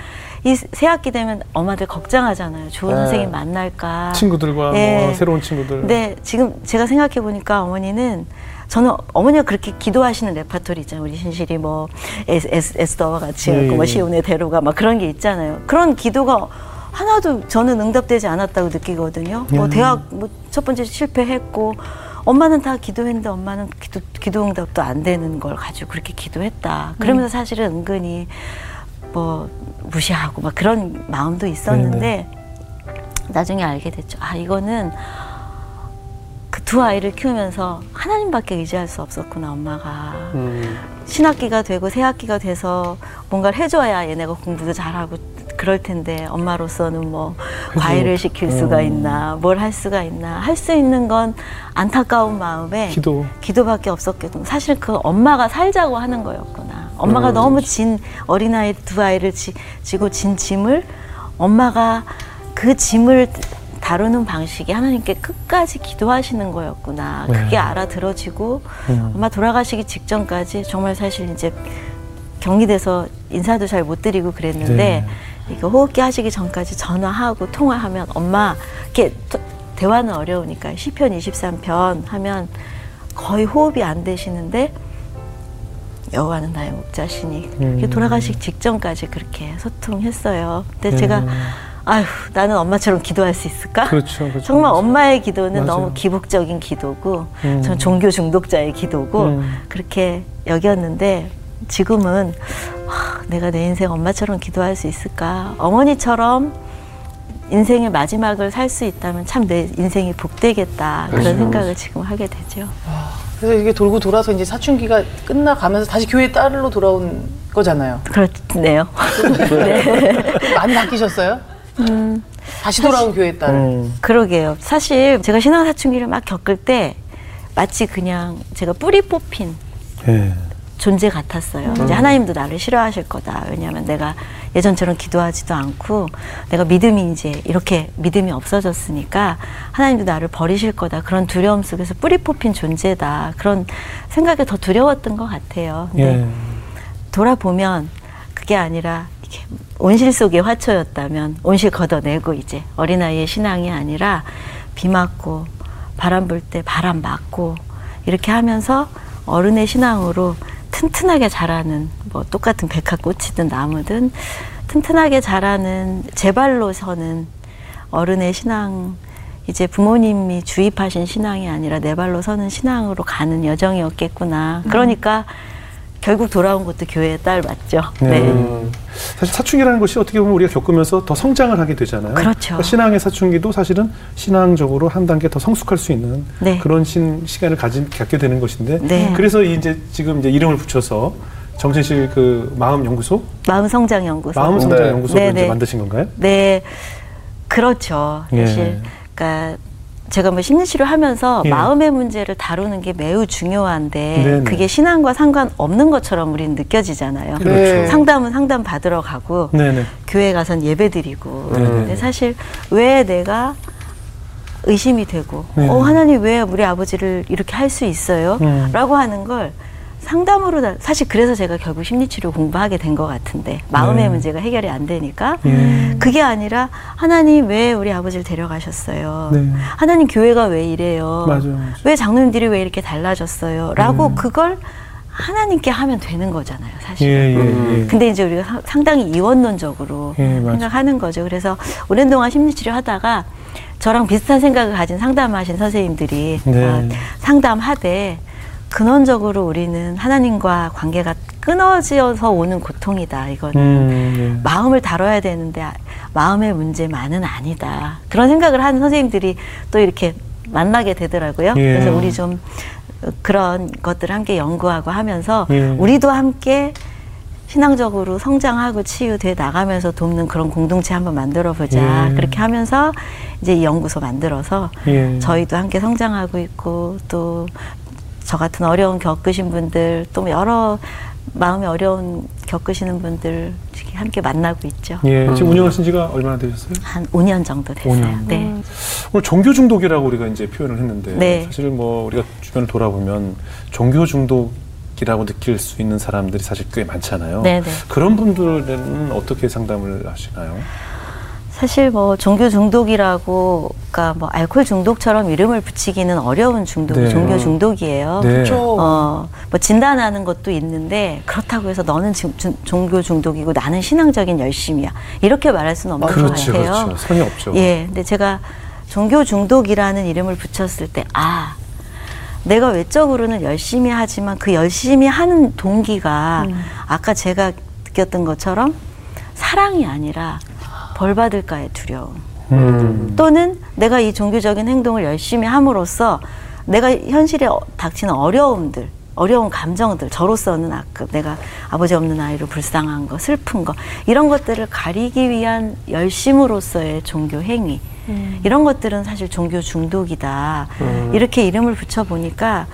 이 새학기 되면 엄마들 걱정하잖아요. 좋은 네. 선생님 만날까. 친구들과 예. 뭐 새로운 친구들 근데 지금 제가 생각해 보니까 어머니는 저는 어머니가 그렇게 기도하시는 레파토리 있잖아요. 우리 신실이 뭐 에스, 에스, 에스더와 같이 예, 하고 뭐 예. 시온의 대로가 막 그런 게 있잖아요. 그런 기도가 하나도 저는 응답되지 않았다고 느끼거든요. 뭐 음. 대학 뭐 첫 번째 실패했고 엄마는 다 기도했는데 엄마는 기도, 기도 응답도 안 되는 걸 가지고 그렇게 기도했다. 그러면서 사실은 은근히 뭐 무시하고 막 그런 마음도 있었는데 나중에 알게 됐죠. 아 이거는 그 두 아이를 키우면서 하나님밖에 의지할 수 없었구나 엄마가 음. 신학기가 되고 새학기가 돼서 뭔가를 해줘야 얘네가 공부도 잘하고 그럴 텐데 엄마로서는 뭐 과외를 시킬 수가 음. 있나 뭘 할 수가 있나 할 수 있는 건 안타까운 마음에 기도 기도밖에 없었거든. 사실 그 엄마가 살자고 하는 거였구나. 엄마가 음. 너무 진 어린아이 두 아이를 지, 지고 진 짐을 엄마가 그 짐을 다루는 방식이 하나님께 끝까지 기도하시는 거였구나. 네. 그게 알아들어지고 음. 엄마 돌아가시기 직전까지 정말 사실 이제 격리돼서 인사도 잘 못 드리고 그랬는데 네. 이거 호흡기 하시기 전까지 전화하고 통화하면 엄마 이렇게 또- 대화는 어려우니까 시편 23편 하면 거의 호흡이 안 되시는데 여호와는 나의 목자시니 음. 돌아가시기 직전까지 그렇게 소통했어요. 근데 음. 제가 아휴 나는 엄마처럼 기도할 수 있을까? 그렇죠, 그렇죠. 정말 엄마의 기도는 맞아요. 너무 기복적인 기도고 음. 전 종교 중독자의 기도고 음. 그렇게 여겼는데 지금은 하, 내가 내 인생 엄마처럼 기도할 수 있을까? 어머니처럼 인생의 마지막을 살 수 있다면 참 내 인생이 복되겠다 그런 그렇죠. 생각을 지금 하게 되죠. 그래서 이게 돌고 돌아서 이제 사춘기가 끝나가면서 다시 교회 딸로 돌아온 거잖아요. 그렇네요. <laughs> 네. <laughs> 많이 바뀌셨어요? 다시 돌아온 교회 딸. 음. 그러게요. 사실 제가 신앙 사춘기를 막 겪을 때 마치 그냥 제가 뿌리 뽑힌 예. 존재 같았어요. 이제 하나님도 나를 싫어하실 거다. 왜냐하면 내가 예전처럼 기도하지도 않고 내가 믿음이 이제 이렇게 믿음이 없어졌으니까 하나님도 나를 버리실 거다. 그런 두려움 속에서 뿌리 뽑힌 존재다. 그런 생각이 더 두려웠던 것 같아요. 근데 예. 돌아보면 그게 아니라 이렇게 온실 속의 화초였다면 온실 걷어내고 이제 어린아이의 신앙이 아니라 비 맞고 바람 불 때 바람 맞고 이렇게 하면서 어른의 신앙으로 튼튼하게 자라는 뭐 똑같은 백화꽃이든 나무든 튼튼하게 자라는 제 발로 서는 어른의 신앙 이제 부모님이 주입하신 신앙이 아니라 내 발로 서는 신앙으로 가는 여정이었겠구나. 그러니까 결국 돌아온 것도 교회의 딸 맞죠. 네. 네. 음. 사실 사춘기라는 것이 어떻게 보면 우리가 겪으면서 더 성장을 하게 되잖아요. 그렇죠. 그러니까 신앙의 사춘기도 사실은 신앙적으로 한 단계 더 성숙할 수 있는 네. 그런 신, 시간을 가진, 갖게 되는 것인데 네. 그래서 이제 지금 이제 이름을 붙여서 정신실 그 마음 연구소, 마음 성장 연구소. 마음 성장 네. 연구소를 네, 이제 네. 만드신 건가요? 네, 그렇죠. 예. 사실, 그러니까 제가 뭐 심리치료 하면서 예. 마음의 문제를 다루는 게 매우 중요한데 네네. 그게 신앙과 상관없는 것처럼 우리는 느껴지잖아요. 그렇죠. 네. 상담은 상담 받으러 가고 네네. 교회 가선 예배 드리고 네네. 근데 사실 왜 내가 의심이 되고 네. 어 하나님 왜 우리 아버지를 이렇게 할 수 있어요? 음. 라고 하는 걸 상담으로 다- 사실 그래서 제가 결국 심리치료 공부하게 된 것 같은데 마음의 네. 문제가 해결이 안 되니까 예. 그게 아니라 하나님 왜 우리 아버지를 데려가셨어요? 네. 하나님 교회가 왜 이래요? 맞아요, 맞아요. 왜 장로님들이 왜 이렇게 달라졌어요? 라고 음. 그걸 하나님께 하면 되는 거잖아요, 사실. 예, 예, 예. 근데 이제 우리가 사- 상당히 이원론적으로 예. 생각하는 거죠. 그래서 오랜 동안 심리치료 하다가 저랑 비슷한 생각을 가진 상담하신 선생님들이 네. 어, 상담하되 근원적으로 우리는 하나님과 관계가 끊어져서 오는 고통이다. 이건 음, 마음을 다뤄야 되는데 아- 마음의 문제만은 아니다. 그런 생각을 하는 선생님들이 또 이렇게 만나게 되더라고요. 예. 그래서 우리 좀 그런 것들을 함께 연구하고 하면서 예. 우리도 함께 신앙적으로 성장하고 치유돼 나가면서 돕는 그런 공동체 한번 만들어 보자. 예. 그렇게 하면서 이제 이 연구소 만들어서 예. 저희도 함께 성장하고 있고 또 저 같은 어려움 겪으신 분들 또 여러 마음이 어려운 겪으시는 분들 함께 만나고 있죠. 예. 지금 운영하신 지가 얼마나 되셨어요? 한 5년 정도 됐어요. 5년. 네. 오늘 종교 중독이라고 우리가 이제 표현을 했는데 네. 사실 뭐 우리가 주변을 돌아보면 종교 중독이라고 느낄 수 있는 사람들이 사실 꽤 많잖아요. 네, 네. 그런 분들은 어떻게 상담을 하시나요? 사실 뭐 종교 중독이라고 그러니까 뭐 알코올 중독처럼 이름을 붙이기는 어려운 중독이 네. 종교 중독이에요. 네. 그렇죠. 어, 뭐 진단하는 것도 있는데 그렇다고 해서 너는 지금 중- 종교 중독이고 나는 신앙적인 열심이야. 이렇게 말할 수는 없는 그렇죠, 것 같아요. 그렇죠. 선이 없죠. 예, 근데 제가 종교 중독이라는 이름을 붙였을 때, 아, 내가 외적으로는 열심히 하지만 그 열심히 하는 동기가 아까 제가 느꼈던 것처럼 사랑이 아니라 벌 받을까의 두려움. 음. 또는 내가 이 종교적인 행동을 열심히 함으로써 내가 현실에 어- 닥치는 어려움들, 어려운 감정들, 저로서는 아까 내가 아버지 없는 아이로 불쌍한 거, 슬픈 거, 이런 것들을 가리기 위한 열심으로서의 종교 행위. 이런 것들은 사실 종교 중독이다. 이렇게 이름을 붙여보니까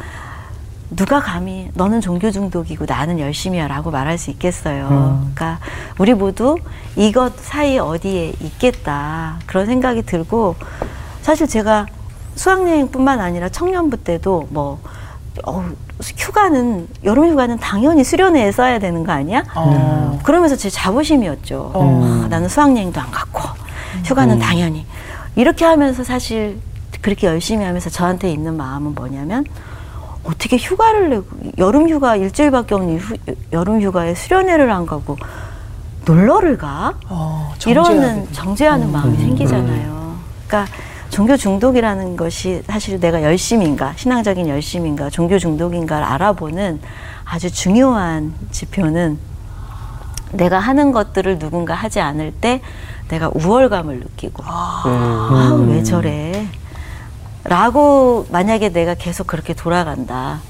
누가 감히 너는 종교 중독이고 나는 열심이야라고 말할 수 있겠어요. 그러니까 우리 모두 이것 사이 어디에 있겠다 그런 생각이 들고 사실 제가 수학여행뿐만 아니라 청년부 때도 뭐 어, 휴가는 여름 휴가는 당연히 수련회에 써야 되는 거 아니야? 어. 그러면서 제 자부심이었죠. 어. 아, 나는 수학여행도 안 갔고 휴가는 당연히 이렇게 하면서 사실 그렇게 열심히 하면서 저한테 있는 마음은 뭐냐면 어떻게 휴가를 내고 여름 휴가 일주일밖에 없는 휴- 여름 휴가에 수련회를 안 가고 놀러를 가? 어, 이러는. 정죄하는 마음이 생기잖아요. 그러니까 종교 중독이라는 것이 사실 내가 열심인가, 신앙적인 열심인가, 종교 중독인가를 알아보는 아주 중요한 지표는 내가 하는 것들을 누군가 하지 않을 때 내가 우월감을 느끼고 아, 왜 저래? 라고 만약에 내가 계속 그렇게 돌아간다.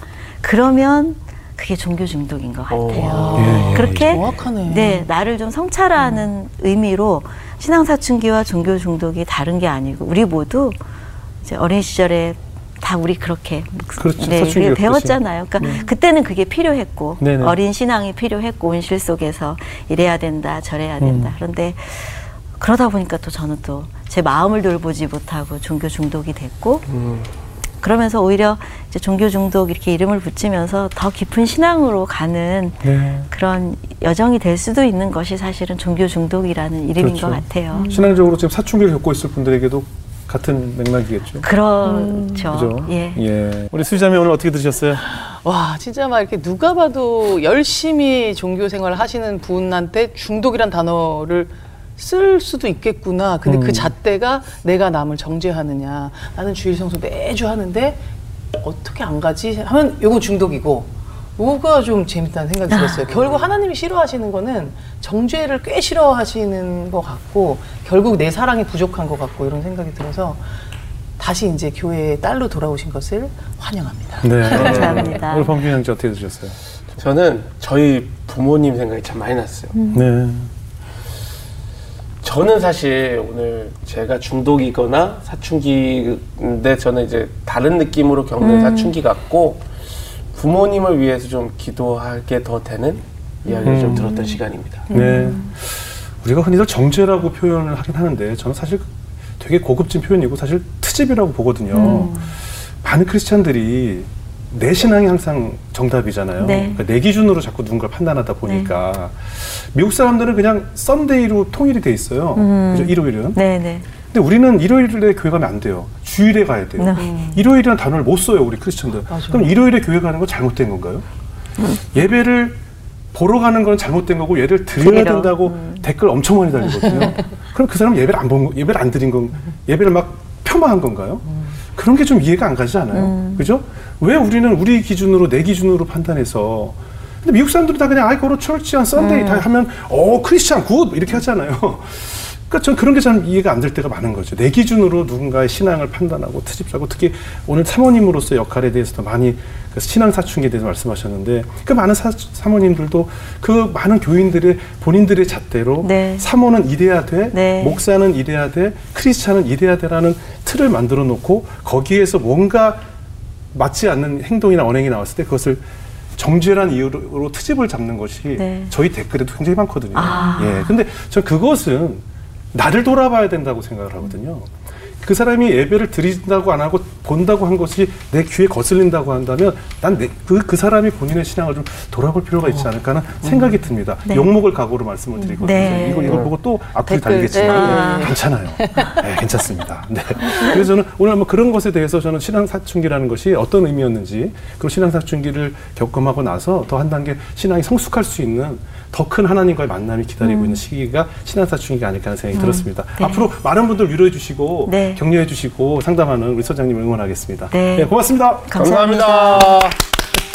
그러면 그게 종교 중독인 것 같아요. 예, 예, 그렇게 정확하네. 네, 나를 좀 성찰하는 의미로 신앙 사춘기와 종교 중독이 다른 게 아니고 우리 모두 이제 어린 시절에 다 우리 그렇게 그렇죠. 네, 사춘기 우리 겪듯이. 배웠잖아요. 그러니까 그때는 그게 필요했고 네네. 어린 신앙이 필요했고 온실 속에서 이래야 된다, 저래야 된다. 음. 그런데 그러다 보니까 또 저는 또 제 마음을 돌보지 못하고 종교 중독이 됐고 음. 그러면서 오히려 이제 종교 중독 이렇게 이름을 붙이면서 더 깊은 신앙으로 가는 네. 그런 여정이 될 수도 있는 것이 사실은 종교 중독이라는 이름인 그렇죠. 것 같아요. 신앙적으로 지금 사춘기를 겪고 있을 분들에게도 같은 맥락이겠죠. 그렇죠. 그죠? 예. 우리 수지자매 오늘 어떻게 들으셨어요? 와, 진짜 막 이렇게 누가 봐도 열심히 종교 생활을 하시는 분한테 중독이란 단어를 쓸 수도 있겠구나. 근데 음. 그 잣대가 내가 남을 정죄하느냐. 나는 주일 성수 매주 하는데 어떻게 안 가지? 하면 요건 중독이고. 요거가 좀 재밌다는 생각이 들었어요. 결국 하나님이 싫어하시는 거는 정죄를 꽤 싫어하시는 것 같고 결국 내 사랑이 부족한 것 같고 이런 생각이 들어서 다시 이제 교회의 딸로 돌아오신 것을 환영합니다. 네. <laughs> 감사합니다. 우리 범균 형제 어떻게 들으셨어요? 저는 저희 부모님 생각이 참 많이 났어요. 네. 저는 사실 오늘 제가 중독이거나 사춘기인데 저는 이제 다른 느낌으로 겪는 사춘기 같고 부모님을 위해서 좀 기도하게 더 되는 이야기를 좀 음. 들었던 시간입니다. 네. 우리가 흔히들 정죄라고 표현을 하긴 하는데 저는 사실 되게 고급진 표현이고 사실 트집이라고 보거든요. 많은 크리스찬들이 내 신앙이 항상 정답이잖아요. 네. 그러니까 내 기준으로 자꾸 누군가를 판단하다 보니까 미국 사람들은 그냥 Sunday로 통일이 돼 있어요. 음. 그죠? 일요일은. 네, 네. 근데 우리는 일요일에 교회 가면 안 돼요. 주일에 가야 돼요. 네. 일요일이라는 단어를 못 써요, 우리 크리스천들. 맞아요. 그럼 일요일에 교회 가는 건 잘못된 건가요? 예배를 보러 가는 건 잘못된 거고 예배를 드려야 드리러. 된다고 댓글 엄청 많이 달리거든요. <laughs> 그럼 그 사람 예배를 안 본, 거- 예배를 안 드린 건 예배를 막 폄하한 건가요? 그런 게 좀 이해가 안 가지 않아요? 그죠? 왜 우리는 우리 기준으로 내 기준으로 판단해서 근데 미국 사람들은 다 그냥 I go to church on Sunday 다 하면 어 Christian good 이렇게 하잖아요. 그러니까 전 그런 게 참 이해가 안 될 때가 많은 거죠. 내 기준으로 누군가의 신앙을 판단하고 트집하고 특히 오늘 사모님으로서 역할에 대해서도 많이 그 신앙 사춘기에 대해서 말씀하셨는데 그 많은 사, 사모님들도 그 많은 교인들의 본인들의 잣대로 네. 사모는 이래야 돼, 네. 목사는 이래야 돼, 크리스찬은 이래야 돼라는 틀을 만들어 놓고 거기에서 뭔가 맞지 않는 행동이나 언행이 나왔을 때 그것을 정죄란 이유로 트집을 잡는 것이 네. 저희 댓글에도 굉장히 많거든요. 아. 예. 근데 전 그것은 나를 돌아봐야 된다고 생각을 하거든요. 그 사람이 예배를 드린다고 안 하고 본다고 한 것이 내 귀에 거슬린다고 한다면 난그그 사람이 본인의 신앙을 좀 돌아볼 필요가 있지 않을까 하는 생각이 듭니다. 네. 욕먹을 각오로 말씀을 드리거든요. 네. 이걸, 이걸 보고 또 악플이 달리겠지만 네. 괜찮아요. 네, 괜찮습니다. 네. 그래서 저는 오늘 한번 그런 것에 대해서 저는 신앙 사춘기라는 것이 어떤 의미였는지 그리고 신앙 사춘기를 경험하고 나서 더 한 단계 신앙이 성숙할 수 있는 더 큰 하나님과의 만남이 기다리고 있는 시기가 신앙 사춘기가 아닐까 하는 생각이 들었습니다. 네. 앞으로 많은 분들 위로해 주시고 네. 격려해 주시고 상담하는 우리 소장님 응원하겠습니다. 네. 고맙습니다. 감사합니다. 감사합니다.